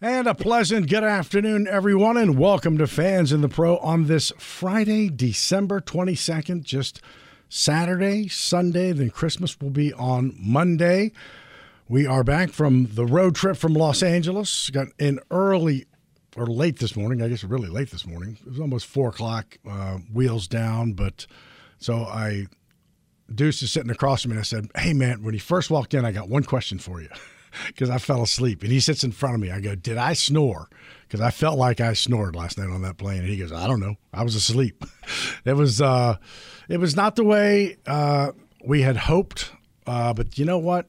And a pleasant good afternoon, everyone, and welcome to Fans in the Pro on this Friday, December 22nd. Just Saturday, Sunday, then Christmas will be on Monday. We are back from the road trip from Los Angeles. Got in early or late this morning. I guess really late this morning. It was almost four o'clock, uh, wheels down. But so I, Deuce is sitting across from me, and I said, Hey, man, when he first walked in, I got one question for you. because I fell asleep. And he sits in front of me. I go, Did I snore? Because I felt like I snored last night on that plane. And he goes, I don't know. I was asleep. it was uh, it was not the way uh, we had hoped. Uh, but you know what?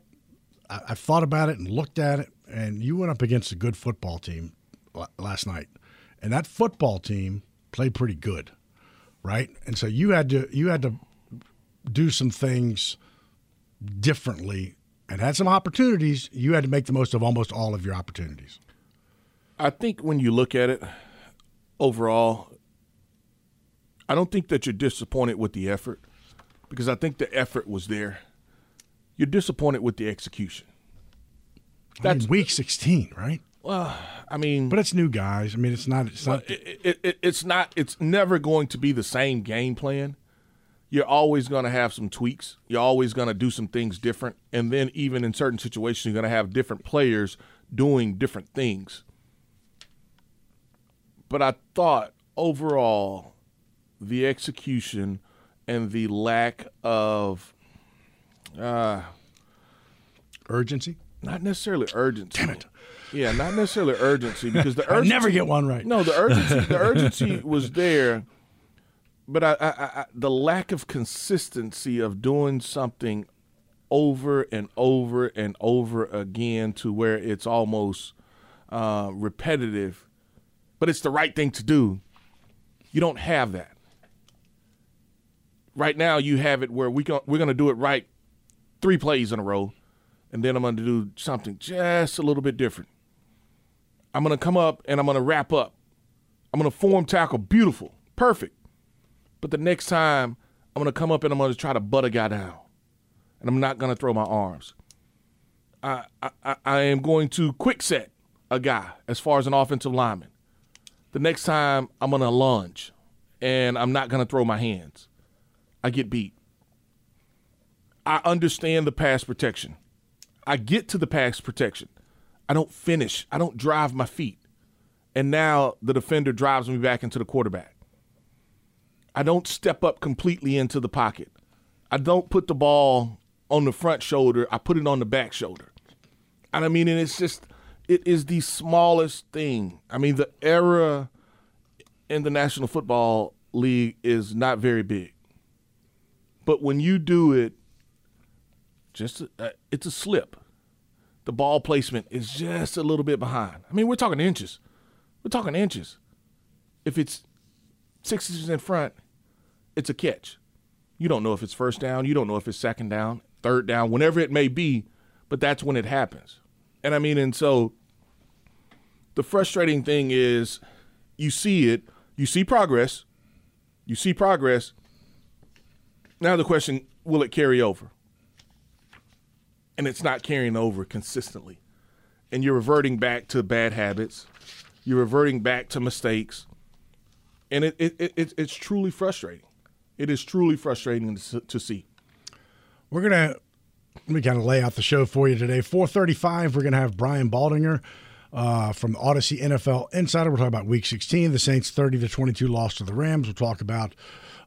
I, I thought about it and looked at it. And you went up against a good football team last night, and that football team played pretty good, right? And so you had to you had to do some things differently and had some opportunities, you had to make the most of almost all of your opportunities. I think when you look at it overall, I don't think that you're disappointed with the effort because I think the effort was there. You're disappointed with the execution. That's I mean, week 16, right? Well, I mean, but it's new guys. I mean, it's not. It's not. It, it, it, it's not. It's never going to be the same game plan you're always going to have some tweaks. You're always going to do some things different. And then, even in certain situations, you're going to have different players doing different things. But I thought overall, the execution and the lack of uh, urgency, not necessarily urgency. Damn it. Yeah, not necessarily urgency because the urgency, I never get one right. No, the urgency the urgency was there but I, I, I, the lack of consistency of doing something over and over and over again to where it's almost uh, repetitive, but it's the right thing to do. You don't have that. Right now, you have it where we go, we're going to do it right three plays in a row, and then I'm going to do something just a little bit different. I'm going to come up and I'm going to wrap up. I'm going to form tackle beautiful, perfect. But the next time, I'm going to come up and I'm going to try to butt a guy down. And I'm not going to throw my arms. I, I, I am going to quick set a guy as far as an offensive lineman. The next time, I'm going to lunge and I'm not going to throw my hands. I get beat. I understand the pass protection. I get to the pass protection. I don't finish. I don't drive my feet. And now the defender drives me back into the quarterback. I don't step up completely into the pocket. I don't put the ball on the front shoulder. I put it on the back shoulder. And I mean, and it's just, it is the smallest thing. I mean, the error in the National Football League is not very big. But when you do it, just uh, it's a slip. The ball placement is just a little bit behind. I mean, we're talking inches. We're talking inches. If it's six inches in front, it's a catch. You don't know if it's first down, you don't know if it's second down, third down, whenever it may be, but that's when it happens. And I mean, and so the frustrating thing is you see it, you see progress, you see progress. Now the question, will it carry over? And it's not carrying over consistently. And you're reverting back to bad habits. You're reverting back to mistakes and it, it, it it's truly frustrating. It is truly frustrating to, see. We're gonna let me kind of lay out the show for you today. Four thirty-five. We're gonna have Brian Baldinger. Uh, from Audacy NFL Insider. We'll talk about Week 16. The Saints 30 to 22 loss to the Rams. We'll talk about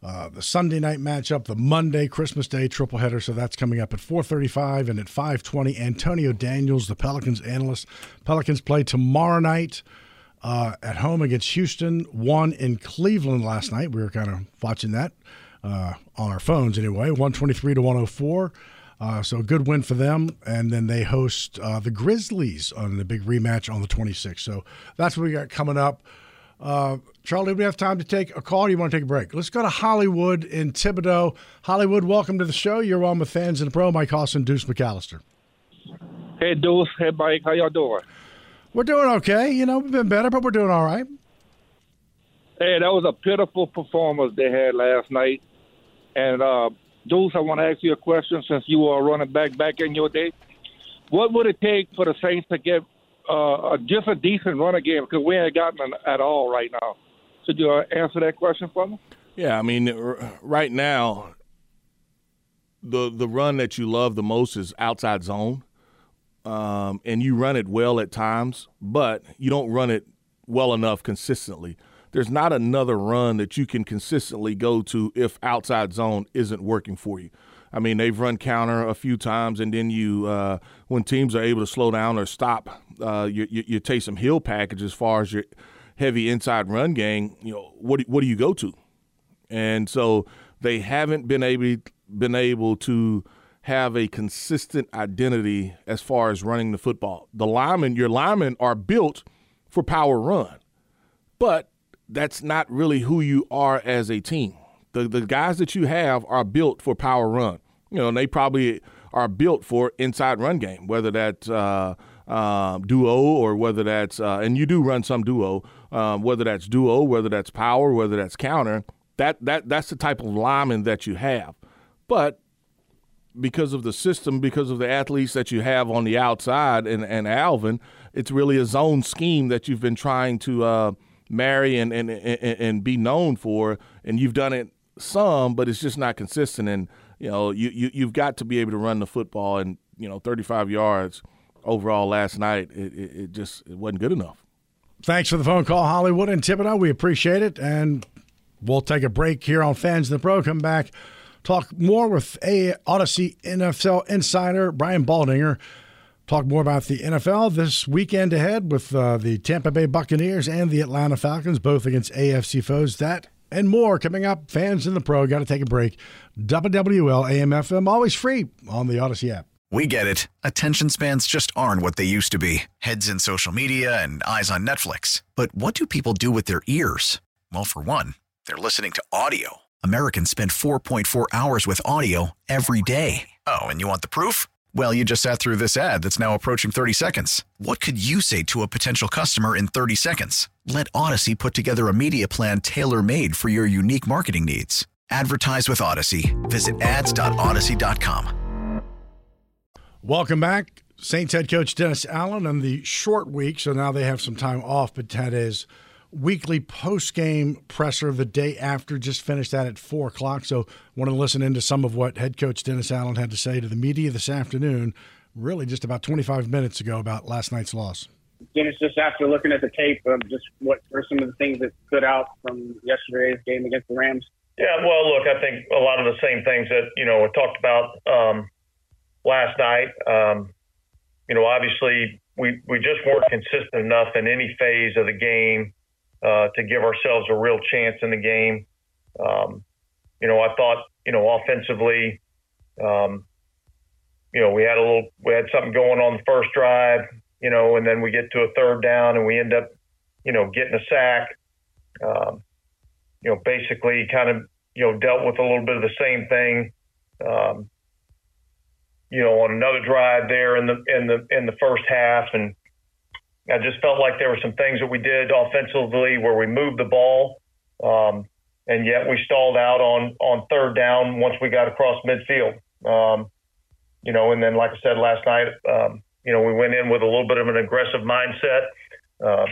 uh, the Sunday night matchup, the Monday Christmas Day triple header. So that's coming up at 4:35 and at 5:20. Antonio Daniels, the Pelicans analyst. Pelicans play tomorrow night uh, at home against Houston, won in Cleveland last night. We were kind of watching that uh, on our phones anyway, 123 to 104. Uh, so a good win for them, and then they host uh, the Grizzlies on the big rematch on the 26th. So that's what we got coming up. Uh, Charlie, do we have time to take a call? Or do you want to take a break? Let's go to Hollywood in Thibodaux. Hollywood, welcome to the show. You're on with fans the pro. Mike Hoss Deuce McAllister. Hey, Deuce. Hey, Mike. How y'all doing? We're doing okay. You know, we've been better, but we're doing all right. Hey, that was a pitiful performance they had last night. And uh, Deuce, I want to ask you a question since you were running back back in your day. What would it take for the Saints to get uh, just a decent running game? Because we ain't gotten it at all right now. Could you uh, answer that question for me? Yeah, I mean, right now, the the run that you love the most is outside zone, um, and you run it well at times, but you don't run it well enough consistently there's not another run that you can consistently go to if outside zone isn't working for you. I mean, they've run counter a few times, and then you, uh, when teams are able to slow down or stop, uh, you, you, you take some hill package as far as your heavy inside run game. You know, what do, what do you go to? And so they haven't been able been able to have a consistent identity as far as running the football. The linemen, your linemen are built for power run, but that's not really who you are as a team. The the guys that you have are built for power run. You know, they probably are built for inside run game, whether that's uh, uh, duo or whether that's uh, and you do run some duo, um, whether that's duo, whether that's power, whether that's counter. That that that's the type of lineman that you have, but because of the system, because of the athletes that you have on the outside and, and Alvin, it's really a zone scheme that you've been trying to uh, marry and, and, and, and be known for. And you've done it some, but it's just not consistent. And, you know, you, you, you've got to be able to run the football and, you know, 35 yards overall last night. It, it, it just it wasn't good enough. Thanks for the phone call, Hollywood and Thibodaux. We appreciate it. And we'll take a break here on Fans of the Pro. Come back, talk more with a Audacy NFL insider, Brian Baldinger. Talk more about the NFL this weekend ahead with uh, the Tampa Bay Buccaneers and the Atlanta Falcons, both against AFC foes. That and more coming up. Fans in the pro, got to take a break. WWL AMFM, always free on the Audacy app. We get it. Attention spans just aren't what they used to be heads in social media and eyes on Netflix. But what do people do with their ears? Well, for one, they're listening to audio. Americans spend 4.4 hours with audio every day. Oh, and you want the proof? Well, you just sat through this ad that's now approaching 30 seconds. What could you say to a potential customer in 30 seconds? Let Audacy put together a media plan tailor made for your unique marketing needs. Advertise with Audacy. Visit ads.audacy.com. Welcome back. Saints head coach Dennis Allen on the short week, so now they have some time off, but Ted is weekly post game presser the day after. Just finished that at four o'clock. So want to listen into some of what head coach Dennis Allen had to say to the media this afternoon. Really, just about 25 minutes ago about last night's loss. Dennis, just after looking at the tape, um, just what were some of the things that stood out from yesterday's game against the Rams? Yeah, well, look, I think a lot of the same things that you know were talked about um, last night. Um, you know, obviously we we just weren't consistent enough in any phase of the game uh, to give ourselves a real chance in the game. Um, you know, I thought, you know, offensively, um, you know, we had a little, we had something going on the first drive, you know, and then we get to a third down and we end up, you know, getting a sack. Um, you know, basically kind of, you know, dealt with a little bit of the same thing. Um, you know, on another drive there in the in the in the first half, and I just felt like there were some things that we did offensively where we moved the ball, um, and yet we stalled out on on third down once we got across midfield. Um, you know, and then like I said last night, um, you know, we went in with a little bit of an aggressive mindset. Uh,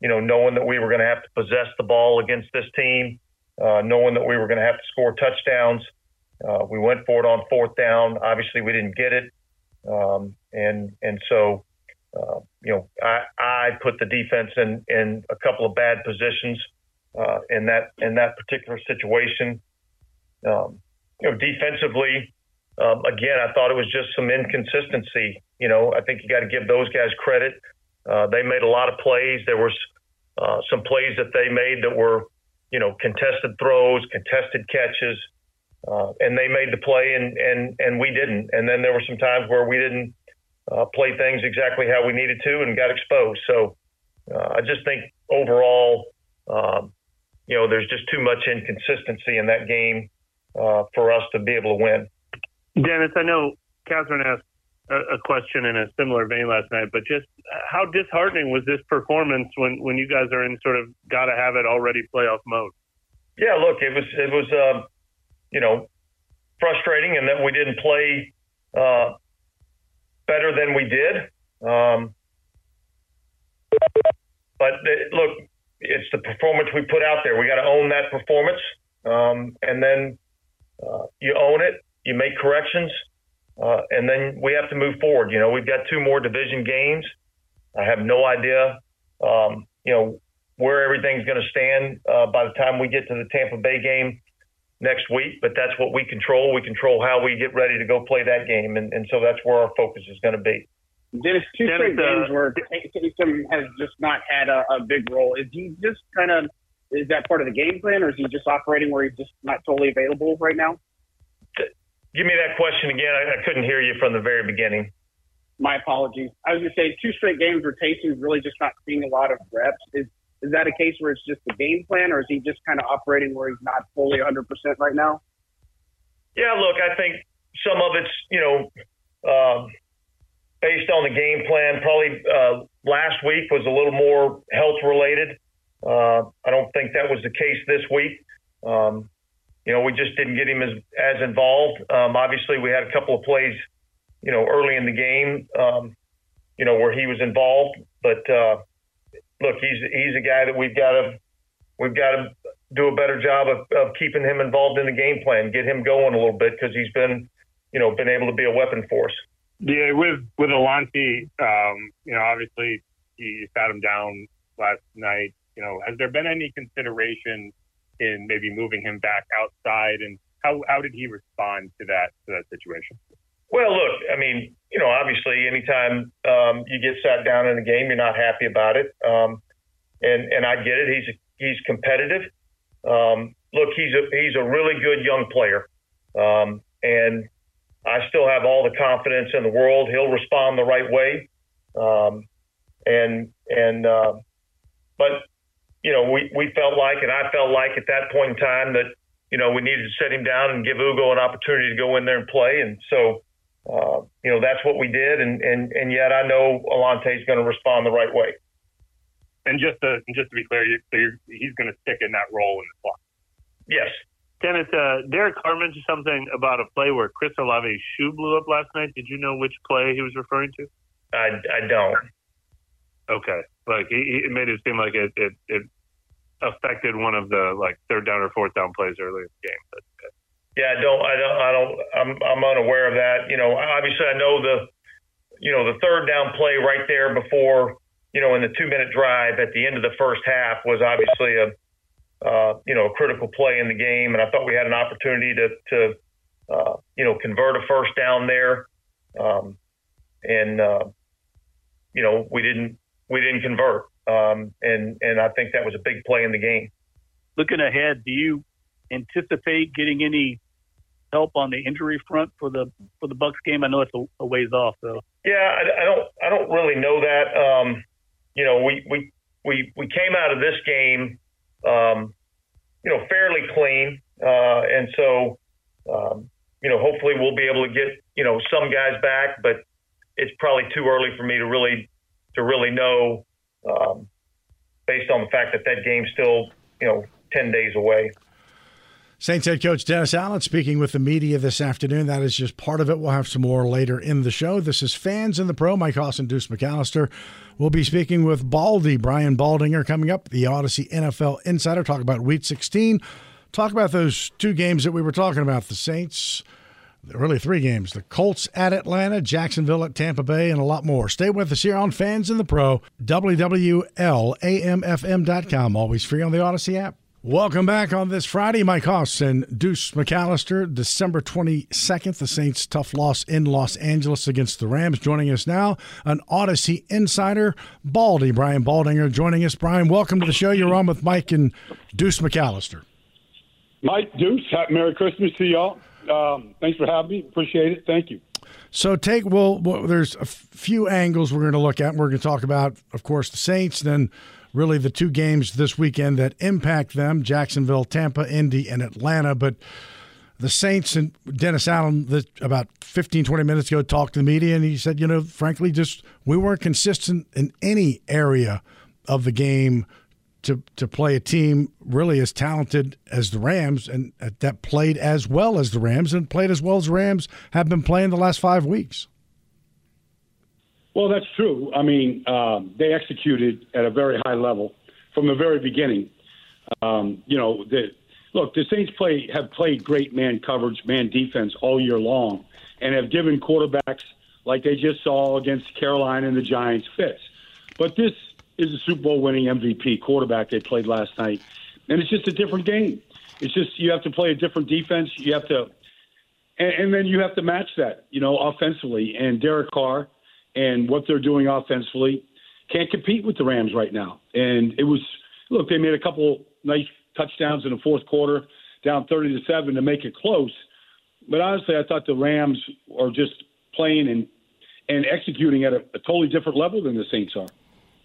you know, knowing that we were going to have to possess the ball against this team, uh, knowing that we were going to have to score touchdowns. Uh, we went for it on fourth down. Obviously, we didn't get it, um, and and so uh, you know, I, I put the defense in, in a couple of bad positions uh, in that in that particular situation. Um, you know, defensively, um, again, I thought it was just some inconsistency. You know, I think you got to give those guys credit. Uh, they made a lot of plays. There was uh, some plays that they made that were, you know, contested throws, contested catches. uh, and they made the play, and and and we didn't. And then there were some times where we didn't uh, play things exactly how we needed to, and got exposed. So uh, I just think overall, um, you know, there's just too much inconsistency in that game uh, for us to be able to win. Dennis, I know Catherine asked a, a question in a similar vein last night, but just how disheartening was this performance when when you guys are in sort of got to have it already playoff mode? Yeah, look, it was it was uh, you know frustrating, and that we didn't play uh, better than we did. Um, but uh, look, it's the performance we put out there. We got to own that performance, um, and then uh, you own it. You make corrections, uh, and then we have to move forward. You know, we've got two more division games. I have no idea, um, you know, where everything's going to stand uh, by the time we get to the Tampa Bay game next week. But that's what we control. We control how we get ready to go play that game, and, and so that's where our focus is going to be. Dennis, two Dennis, straight uh, games where Taysom has just not had a, a big role. Is he just kind of is that part of the game plan, or is he just operating where he's just not totally available right now? Give me that question again. I, I couldn't hear you from the very beginning. My apologies. I was going to say two straight games where Taysom's really just not seeing a lot of reps. Is is that a case where it's just the game plan, or is he just kind of operating where he's not fully 100% right now? Yeah, look, I think some of it's you know um, based on the game plan. Probably uh, last week was a little more health related. Uh, I don't think that was the case this week. Um, you know, we just didn't get him as as involved. Um, obviously, we had a couple of plays, you know, early in the game, um, you know, where he was involved. But uh, look, he's he's a guy that we've got to we've got to do a better job of, of keeping him involved in the game plan, get him going a little bit because he's been, you know, been able to be a weapon for us. Yeah, with with Alontae, um, you know, obviously he sat him down last night. You know, has there been any consideration? in maybe moving him back outside? And how how did he respond to that to that situation? Well, look, I mean, you know, obviously, anytime um, you get sat down in a game, you're not happy about it, um, and and I get it. He's he's competitive. Um, look, he's a he's a really good young player, um, and I still have all the confidence in the world. He'll respond the right way, um, and and uh, but you know, we, we felt like, and I felt like at that point in time that, you know, we needed to set him down and give Ugo an opportunity to go in there and play. And so, uh, you know, that's what we did. And, and, and yet I know Alontae is going to respond the right way. And just to, just to be clear, you, so he's going to stick in that role in the slot. Yes. Dennis, uh, Derek Carr mentioned something about a play where Chris Olave's shoe blew up last night. Did you know which play he was referring to? I, I don't. Okay. Like he, he made it seem like it, it, it affected one of the like third down or fourth down plays early in the game. But, yeah, I don't, I don't, I don't, I'm, I'm unaware of that. You know, obviously I know the, you know, the third down play right there before, you know, in the two minute drive at the end of the first half was obviously a, uh, you know, a critical play in the game. And I thought we had an opportunity to, to, uh, you know, convert a first down there. Um, and, uh, you know, we didn't, we didn't convert. Um, and and I think that was a big play in the game. Looking ahead, do you anticipate getting any help on the injury front for the for the Bucks game? I know it's a, a ways off, though. Yeah, I, I, don't I don't really know that. Um, you know, we we we we came out of this game, um, you know, fairly clean, uh, and so um, you know, hopefully we'll be able to get you know some guys back, but it's probably too early for me to really to really know um, based on the fact that that game's still, you know, 10 days away. Saints head coach Dennis Allen speaking with the media this afternoon. That is just part of it. We'll have some more later in the show. This is Fans in the Pro. Mike Hoss, Deuce McAllister. We'll be speaking with Baldy, Brian Baldinger, coming up, the Audacy NFL Insider. Talk about Week 16. Talk about those two games that we were talking about the Saints really three games the Colts at Atlanta, Jacksonville at Tampa Bay, and a lot more. Stay with us here on Fans in the Pro, WWLAMFM.com. Always free on the Audacy app. Welcome back on this Friday. Mike Hoss and Deuce McAllister, December 22nd, the Saints' tough loss in Los Angeles against the Rams. Joining us now, an Audacy insider, Baldy, Brian Baldinger, joining us. Brian, welcome to the show. You're on with Mike and Deuce McAllister. Mike Deuce, Merry Christmas to y'all. Um, thanks for having me. Appreciate it. Thank you. So take well, well there's a few angles we're going to look at. We're going to talk about, of course, the Saints, then really the two games this weekend that impact them: Jacksonville, Tampa, Indy, and Atlanta. But the Saints and Dennis Allen, the, about 15, 20 minutes ago, talked to the media, and he said, you know, frankly, just we weren't consistent in any area of the game to to play a team really as talented as the Rams and uh, that played as well as the Rams and played as well as Rams have been playing the last five weeks. Well, that's true. I mean, um, they executed at a very high level from the very beginning. Um, you know, the, look, the Saints play have played great man coverage, man defense all year long, and have given quarterbacks like they just saw against Carolina and the Giants fits. But this is a Super Bowl winning MVP quarterback they played last night. And it's just a different game. It's just you have to play a different defense. You have to, and, and then you have to match that, you know, offensively. And Derek Carr and what they're doing offensively can't compete with the Rams right now. And it was, look, they made a couple nice touchdowns in the fourth quarter, down 30 to 7 to make it close. But honestly, I thought the Rams are just playing and, and executing at a, a totally different level than the Saints are.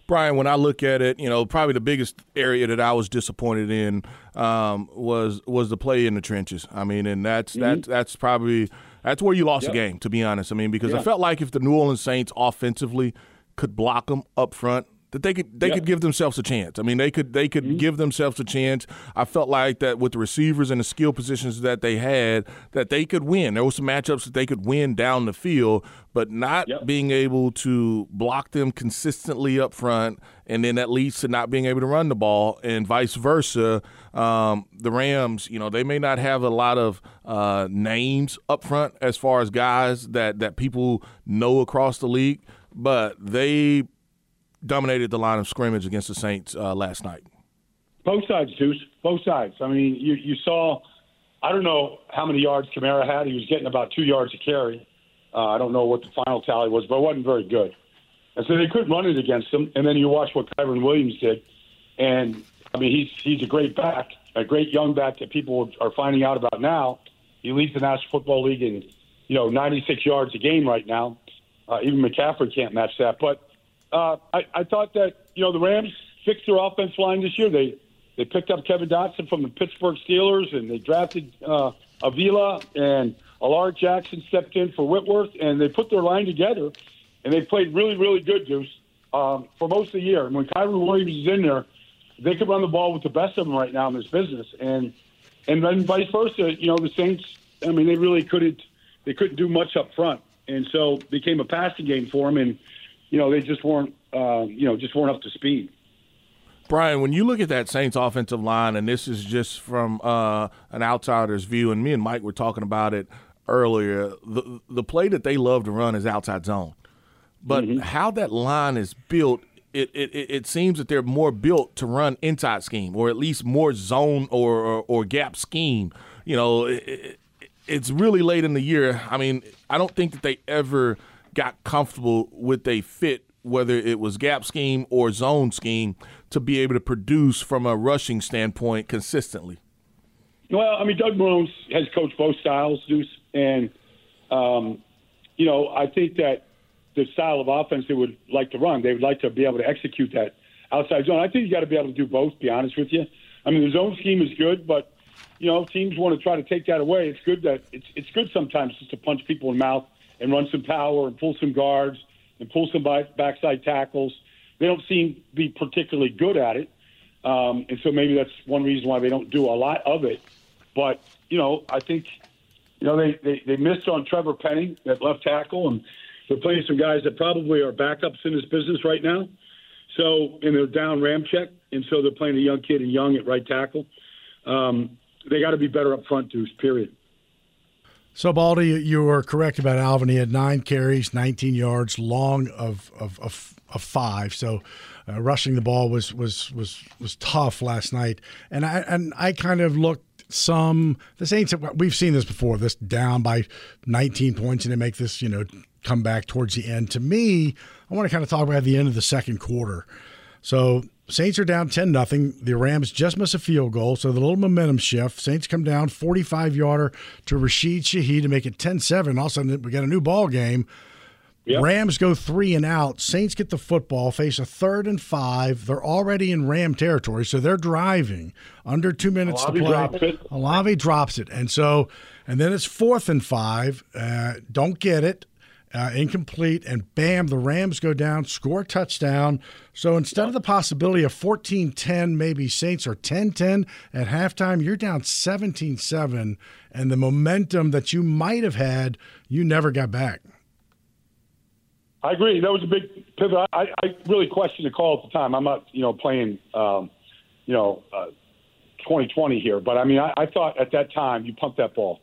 Brian, when I look at it, you know, probably the biggest area that I was disappointed in um, was was the play in the trenches. I mean, and that's mm-hmm. that's that's probably that's where you lost yep. the game, to be honest. I mean, because yeah. I felt like if the New Orleans Saints offensively could block them up front, that they could they yep. could give themselves a chance. I mean, they could they could mm-hmm. give themselves a chance. I felt like that with the receivers and the skill positions that they had, that they could win. There were some matchups that they could win down the field, but not yep. being able to block them consistently up front, and then that leads to not being able to run the ball, and vice versa. Um, the Rams, you know, they may not have a lot of uh, names up front as far as guys that that people know across the league, but they dominated the line of scrimmage against the Saints uh, last night. Both sides, Deuce. Both sides. I mean, you you saw. I don't know how many yards Kamara had. He was getting about two yards a carry. Uh, I don't know what the final tally was, but it wasn't very good. And so they couldn't run it against him. And then you watch what Kyren Williams did, and I mean, he's he's a great back, a great young back that people are finding out about now. He leads the National Football League in, you know, 96 yards a game right now. Uh, even McCaffrey can't match that. But uh, I, I thought that you know the Rams fixed their offense line this year. They they picked up Kevin Dotson from the Pittsburgh Steelers, and they drafted uh, Avila and Alaric Jackson stepped in for Whitworth, and they put their line together, and they played really really good, Deuce, um, for most of the year. And when Kyren Williams is in there, they could run the ball with the best of them right now in this business, and and then vice versa. You know the Saints. I mean, they really couldn't they couldn't do much up front, and so became a passing game for them, and you know, they just weren't, uh, you know, just weren't up to speed. Brian, when you look at that Saints offensive line, and this is just from uh, an outsider's view, and me and Mike were talking about it earlier, the the play that they love to run is outside zone. But mm-hmm. how that line is built, it, it it seems that they're more built to run inside scheme, or at least more zone or or, or gap scheme. You know, it, it's really late in the year. I mean, I don't think that they ever – got comfortable with a fit, whether it was gap scheme or zone scheme, to be able to produce from a rushing standpoint consistently? Well, I mean, Doug Marrone has coached both styles, Deuce, and um, you know, I think that the style of offense they would like to run, they would like to be able to execute that outside zone. I think you got to be able to do both. To be honest with you, I mean, the zone scheme is good, but you know, teams want to try to take that away. It's good that it's it's good sometimes just to punch people in the mouth and run some power and pull some guards and pull some backside tackles. They don't seem to be particularly good at it. Um, and so maybe that's one reason why they don't do a lot of it. But, you know, I think, you know, they, they, they missed on Trevor Penning at left tackle, and they're playing some guys that probably are backups in this business right now. So, and they're down Ramczyk, and so they're playing a young kid and young at right tackle. Um, they got to be better up front, Deuce, period. So, Baldy, you were correct about Alvin. He had nine carries, 19 yards, long of of, of, of five. So, uh, rushing the ball was was was was tough last night. And I and I kind of looked some the Saints. We've seen this before. This down by 19 points, and they make this you know come back towards the end. To me, I want to kind of talk about the end of the second quarter. So Saints are down 10 nothing. The Rams just miss a field goal, so the little momentum shift. Saints come down 45 yarder to Rashid Shaheed to make it 10 7. All of a sudden, we got a new ball game. Yep. Rams go three and out. Saints get the football, face a third and five. They're already in Ram territory, so they're driving under two minutes Olave to play. Drops it. Drops it, and so and then it's fourth and five. Uh, don't get it. Uh, incomplete, and bam, the Rams go down, score touchdown. So instead of the possibility of 14 10, maybe Saints are 10 10 at halftime, you're down 17 7, and the momentum that you might have had, you never got back. I agree. That was a big pivot. I, I really questioned the call at the time. I'm not, you know, playing, um, you know, uh, 2020 here, but I mean, I, I thought at that time you pump that ball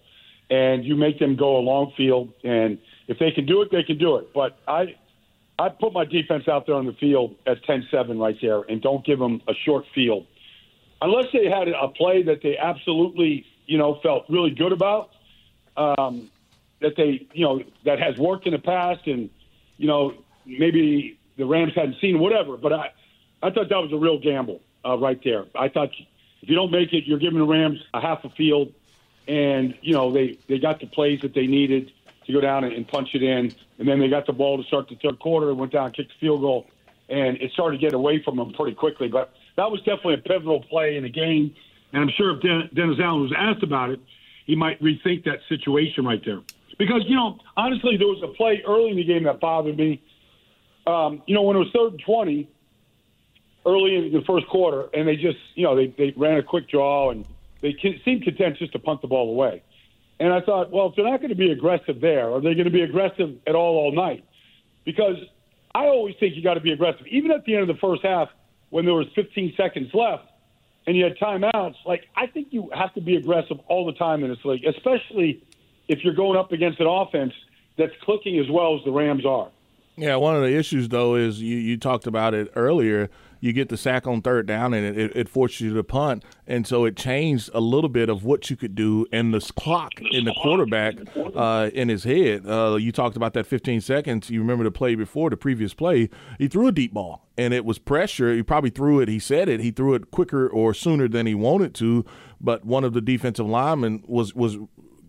and you make them go a long field, and if they can do it, they can do it. But I, I put my defense out there on the field at 10-7 right there, and don't give them a short field, unless they had a play that they absolutely, you know, felt really good about. Um, that they, you know, that has worked in the past, and you know, maybe the Rams hadn't seen whatever. But I, I thought that was a real gamble uh, right there. I thought if you don't make it, you're giving the Rams a half a field, and you know they they got the plays that they needed to go down and, punch it in, and then they got the ball to start the third quarter and went down, kicked the field goal, and it started to get away from them pretty quickly. But that was definitely a pivotal play in the game, and I'm sure if Den- Dennis Allen was asked about it, he might rethink that situation right there. Because you know, honestly, there was a play early in the game that bothered me. Um, you know, when it was third and twenty, early in the first quarter, and they just, you know, they they ran a quick draw and they seemed content just to punt the ball away. And I thought, well, if they're not going to be aggressive there, are they going to be aggressive at all all night? Because I always think you got to be aggressive, even at the end of the first half when there was 15 seconds left and you had timeouts. Like I think you have to be aggressive all the time in this league, especially if you're going up against an offense that's clicking as well as the Rams are. Yeah, one of the issues though is you, you talked about it earlier you get the sack on third down and it, it, forces you to punt. And so it changed a little bit of what you could do and the clock in the quarterback uh, in his head. Uh, you talked about that 15 seconds. You remember the play before, the previous play. He threw a deep ball and it was pressure. He probably threw it, he said it, he threw it quicker or sooner than he wanted to. But one of the defensive linemen was, was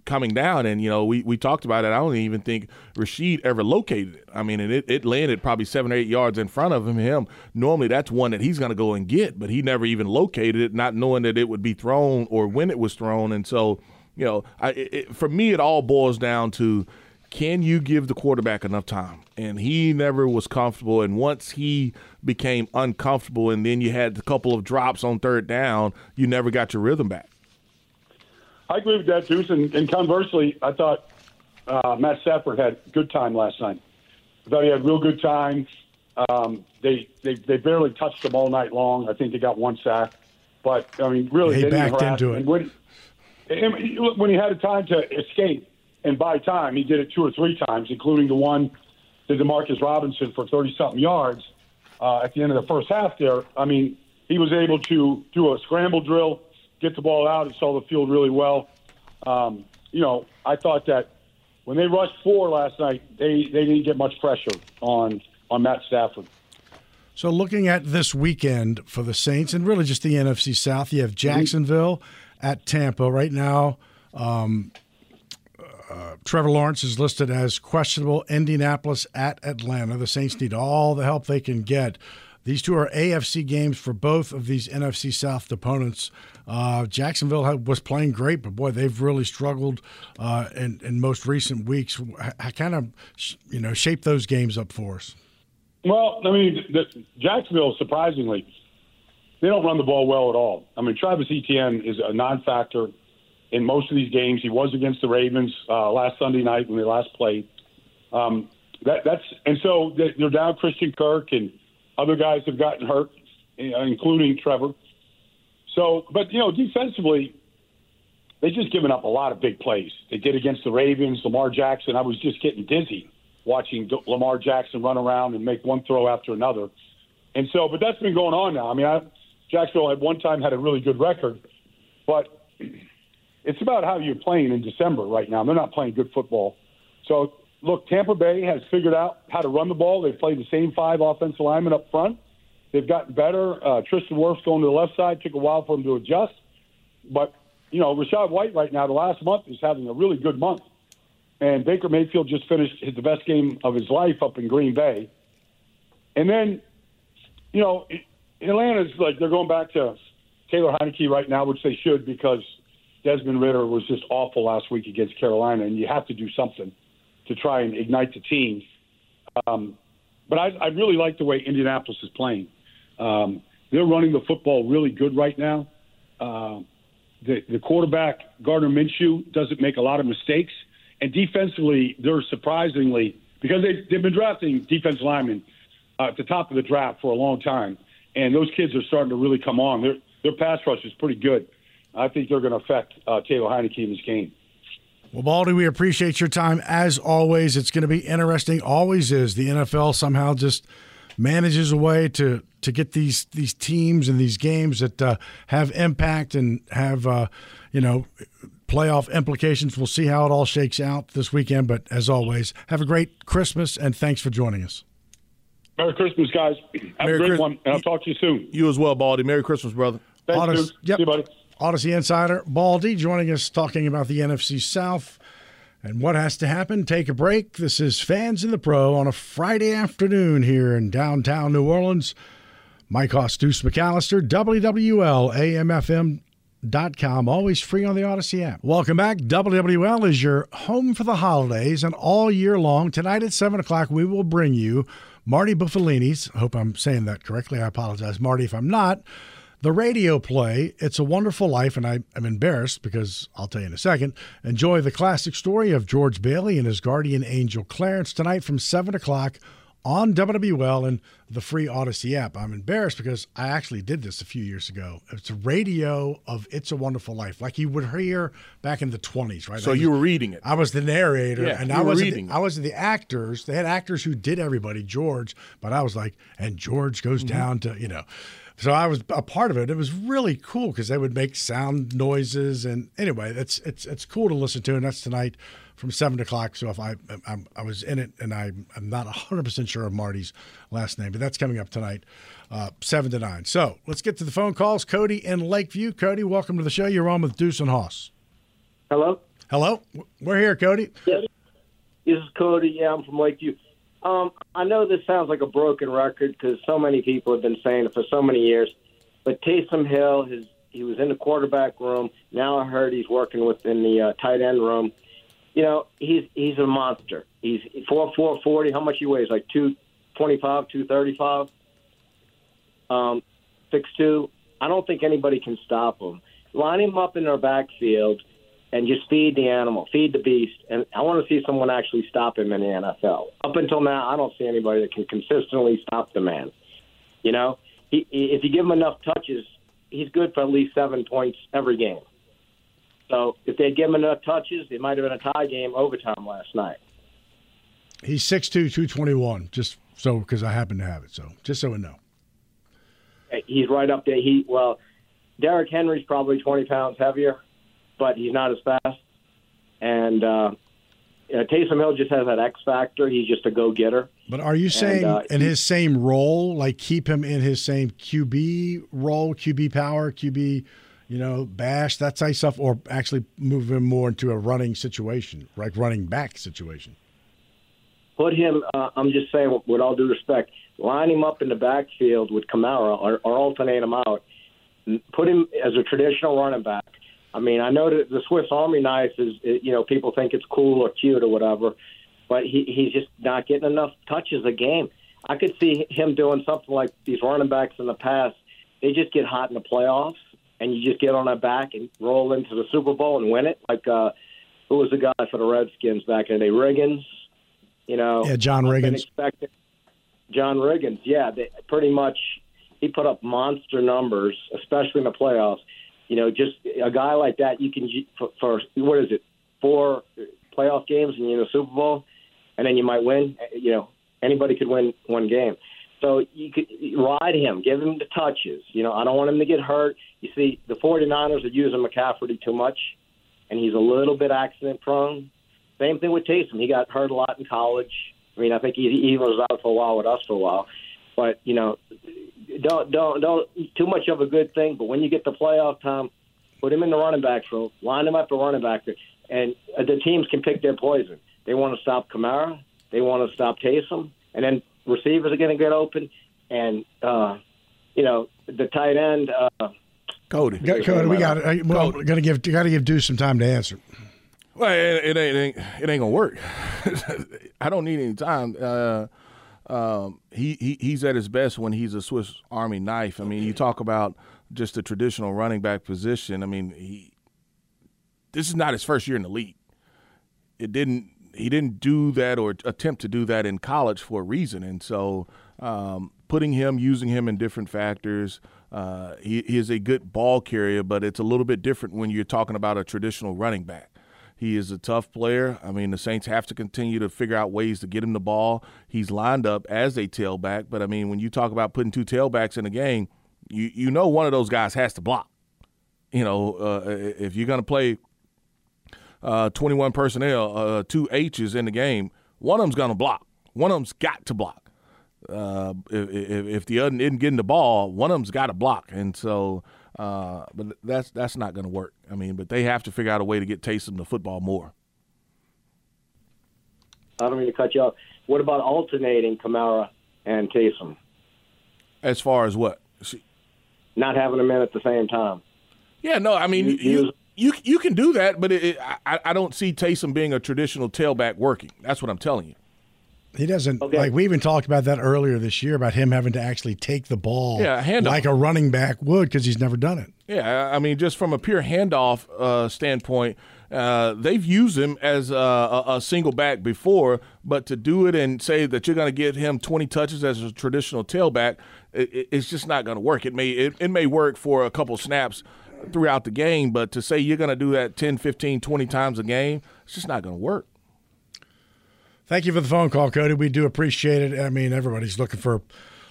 coming down. And, you know, we, we talked about it. I don't even think Rashid ever located it. I mean, and it, it landed probably seven or eight yards in front of him. Him Normally, that's one that he's going to go and get, but he never even located it, not knowing that it would be thrown or when it was thrown. And so, you know, I, it, for me, it all boils down to can you give the quarterback enough time? And he never was comfortable. And once he became uncomfortable, and then you had a couple of drops on third down, you never got your rhythm back. I agree with that, Deuce. And, and conversely, I thought uh, Matt Stafford had good time last night. I thought he had real good time. Um, they, they they barely touched him all night long. I think they got one sack, but I mean, really, he they backed didn't into it. When, when he had a time to escape and buy time, he did it two or three times, including the one to Demarcus Robinson for thirty something yards uh, at the end of the first half. There, I mean, he was able to do a scramble drill get the ball out. He saw the field really well. Um, you know, I thought that when they rushed four last night, they, they didn't get much pressure on on Matt Stafford. So, looking at this weekend for the Saints and really just the NFC South, you have Jacksonville at Tampa right now. Um, uh, Trevor Lawrence is listed as questionable. Indianapolis at Atlanta. The Saints need all the help they can get. These two are AFC games for both of these NFC South opponents. Uh, Jacksonville was playing great, but boy, they've really struggled uh, in, in most recent weeks. I kind of, you know, shape those games up for us. Well, I mean, the, Jacksonville, surprisingly, they don't run the ball well at all. I mean, Travis Etienne is a non-factor in most of these games. He was against the Ravens uh, last Sunday night when they last played. Um, that, that's and so they're down Christian Kirk and other guys have gotten hurt, uh, including Trevor. So, but you know, defensively, they just given up a lot of big plays. They did against the Ravens. Lamar Jackson, I was just getting dizzy watching Lamar Jackson run around and make one throw after another. And so, but that's been going on now. I mean, I, Jacksonville at one time had a really good record, but it's about how you're playing in December right now. They're not playing good football. So, look, Tampa Bay has figured out how to run the ball. They've played the same five offensive linemen up front, they've gotten better. Uh, Tristan Wirfs going to the left side. Took a while for him to adjust, but you know Rachaad White right now the last month is having a really good month, and Baker Mayfield just finished his, the best game of his life up in Green Bay, and then you know Atlanta's like they're going back to Taylor Heinicke right now, which they should because Desmond Ridder was just awful last week against Carolina, and you have to do something to try and ignite the team. Um, but I, I really like the way Indianapolis is playing. Um, they're running the football really good right now. Uh, the, the quarterback, Gardner Minshew, doesn't make a lot of mistakes. And defensively, they're surprisingly, because they, they've been drafting defense linemen uh, at the top of the draft for a long time, and those kids are starting to really come on. Their, their pass rush is pretty good. I think they're going to affect uh, Taylor Heinicke in this game. Well, Baldy, we appreciate your time as always. It's going to be interesting. Always is. The NFL somehow just manages a way to to get these these teams and these games that uh, have impact and have uh, you know playoff implications. We'll see how it all shakes out this weekend. But as always, have a great Christmas and thanks for joining us. Merry Christmas, guys. Have Merry a great Christ- one, and I'll talk to you soon. You as well, Baldy. Merry Christmas, brother. Thanks, Odyssey, dude. yep. See you, buddy. Audacy Insider Baldy joining us talking about the NFC South and what has to happen. Take a break. This is Fans in the Pro on a Friday afternoon here in downtown New Orleans. Mike Hoss Deuce McAllister, WWL AMFM. Dot com, always free on the Audacy app. Welcome back. WWL is your home for the holidays and all year long. Tonight at 7 o'clock, we will bring you Marty Buffalini's. I hope I'm saying that correctly. I apologize, Marty, if I'm not the radio play it's a wonderful life and I, i'm embarrassed because i'll tell you in a second enjoy the classic story of george bailey and his guardian angel clarence tonight from 7 o'clock on wwl and the free audacy app i'm embarrassed because i actually did this a few years ago it's a radio of it's a wonderful life like you would hear back in the 20s right So was- you were reading it. I was the narrator, Yeah, and you I reading The, it. I wasn't the actors. They had actors who did everybody, George, but I was like, and George goes Mm-hmm. down to you know. So I was a part of it. It was really cool because they would make sound noises, and anyway, it's it's it's cool to listen to, and that's tonight from seven o'clock. So if I I'm, I was in it, and I I'm not hundred percent sure of Marty's last name, but that's coming up tonight, uh, seven to nine. So let's get to the phone calls. Cody in Lakeview. Cody, welcome to the show. You're on with Deuce and Hoss. Hello, Hello, we're here, Cody. this is Cody. Yeah, I'm from Lakeview. Um, I know this sounds like a broken record because so many people have been saying it for so many years. But Taysom Hill, his he was in the quarterback room. Now I heard he's working within the uh, tight end room. You know, he's he's a monster. He's four four forty. How much he weighs? Like two twenty five, two thirty five. Um, six two. I don't think anybody can stop him. Line him up in their backfield and just feed the animal, feed the beast. And I want to see someone actually stop him in the NFL. Up until now, I don't see anybody that can consistently stop the man. You know, he, if you give him enough touches, he's good for at least seven points every game. So if they give him enough touches, it might have been a tie game overtime last night. He's 6'2", 221, just so because I happen to have it. So just so we know. He's right up there. He well, Derrick Henry's probably twenty pounds heavier, but he's not as fast. And uh, you know, Taysom Hill just has that X factor. He's just a go getter. But are you saying uh, in his same role, like keep him in his same QB role, QB power, QB, you know, bash, that type of stuff, or actually move him more into a running situation, like running back situation? put him. Uh, I'm just saying, with all due respect, line him up in the backfield with Kamara, or, or alternate him out. Put him as a traditional running back. I mean, I know that the Swiss Army knife is, you know, people think it's cool or cute or whatever, but he, he's just not getting enough touches a game. I could see him doing something like these running backs in the past. They just get hot in the playoffs, and you just get on their back and roll into the Super Bowl and win it. Like uh, who was the guy for the Redskins back in the day? Riggins. You know, Yeah, John Riggins. John Riggins, yeah, they, pretty much. He put up monster numbers, especially in the playoffs. You know, just a guy like that, you can for, for what is it, four playoff games and you know Super Bowl, and then you might win. You know, anybody could win one game. So you could ride him, give him the touches. You know, I don't want him to get hurt. You see, the 49ers are using McCaffrey too much, and he's a little bit accident prone. Same thing with Taysom. He got hurt a lot in college. I mean, I think he, he was out for a while with us for a while. But, you know, don't don't don't too much of a good thing. But when you get the playoff time, put him in the running back room, line him up the running back, and uh, the teams can pick their poison. They want to stop Kamara, they want to stop Taysom, and then receivers are going to get open, and uh, you know the tight end. Uh, Cody, Cody, we got it. Well, we're gonna give got to give Deuce some time to answer. Well, it, it, ain't, it ain't it ain't gonna work. I don't need any time. Uh, um, he, he he's at his best when he's a Swiss Army knife. I mean, you talk about just a traditional running back position. I mean, he this is not his first year in the league. It didn't he didn't do that or attempt to do that in college for a reason, and so um, putting him, using him in different factors. Uh, he, he is a good ball carrier, but it's a little bit different when you're talking about a traditional running back. He is a tough player. I mean, the Saints have to continue to figure out ways to get him the ball. He's lined up as a tailback, but I mean, when you talk about putting two tailbacks in a game, you you know one of those guys has to block. You know, uh, if you're going to play uh, 21 personnel, uh, two H's in the game, one of them's going to block. One of them's got to block. Uh, if, if, if the other isn't getting the ball, one of them's got to block. And so uh, but that's that's not going to work. I mean, but they have to figure out a way to get Taysom the football more. I don't mean to cut you off. What about alternating Kamara and Taysom? As far as what? Not having them in at the same time. Yeah, no, I mean you you, you, you can do that, but it, it, I I don't see Taysom being a traditional tailback working. That's what I'm telling you. He doesn't okay. like we even talked about that earlier this year about him having to actually take the ball yeah, like a running back would because he's never done it. Yeah, I mean, just from a pure handoff uh, standpoint, uh, they've used him as a, a, a, single back before, but to do it and say that you're going to get him 20 touches as a traditional tailback, it, it's just not going to work. It may it, it may work for a couple snaps throughout the game, but to say you're going to do that 10, 15, 20 times a game, it's just not going to work. Thank you for the phone call, Cody. We do appreciate it. I mean, everybody's looking for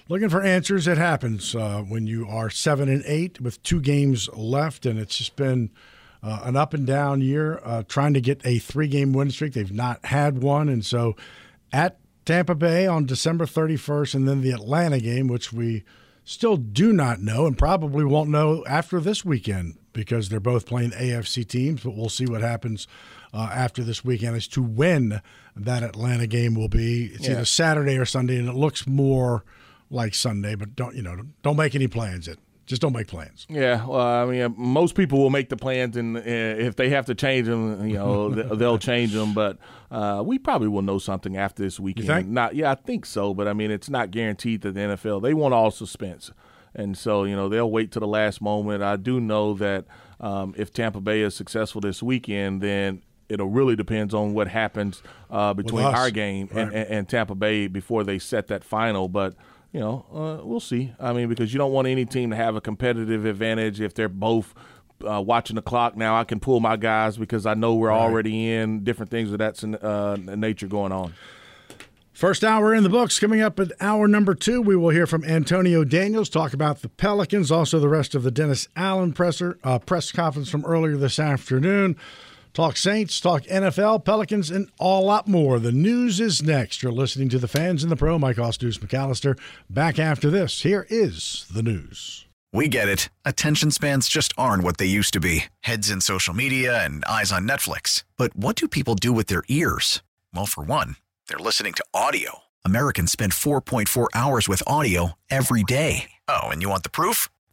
looking for answers. It happens uh, when you are seven and eight with two games left, and it's just been uh, an up and down year uh, trying to get a three game win streak. They've not had one, and so at Tampa Bay on December 31st, and then the Atlanta game, which we still do not know and probably won't know after this weekend because they're both playing AFC teams. But we'll see what happens uh, after this weekend as to when that Atlanta game will be. It's yeah. either Saturday or Sunday, and it looks more like Sunday. But don't you know? Don't make any plans. It just don't make plans. Yeah, well, I mean, most people will make the plans, and uh, if they have to change them, you know, they'll change them. But uh, we probably will know something after this weekend. Not, yeah, I think so. But I mean, it's not guaranteed that the NFL they want all suspense, and so you know they'll wait to the last moment. I do know that um, if Tampa Bay is successful this weekend, then it'll really depends on what happens uh, between our game right. and, and, Tampa Bay before they set that final. But you know, uh, we'll see. I mean, because you don't want any team to have a competitive advantage if they're both uh, watching the clock. Now I can pull my guys because I know we're right. already in different things of that uh, nature going on. First hour in the books. Coming up at hour number two, we will hear from Antonio Daniels talk about the Pelicans, also the rest of the Dennis Allen presser uh, press conference from earlier this afternoon. Talk Saints, talk NFL, Pelicans, and a lot more. The news is next. You're listening to the fans in the pro. Mike Hoss Deuce McAllister. Back after this. Here is the news. We get it. Attention spans just aren't what they used to be heads in social media and eyes on Netflix. But what do people do with their ears? Well, for one, they're listening to audio. Americans spend 4.4 hours with audio every day. Oh, and you want the proof?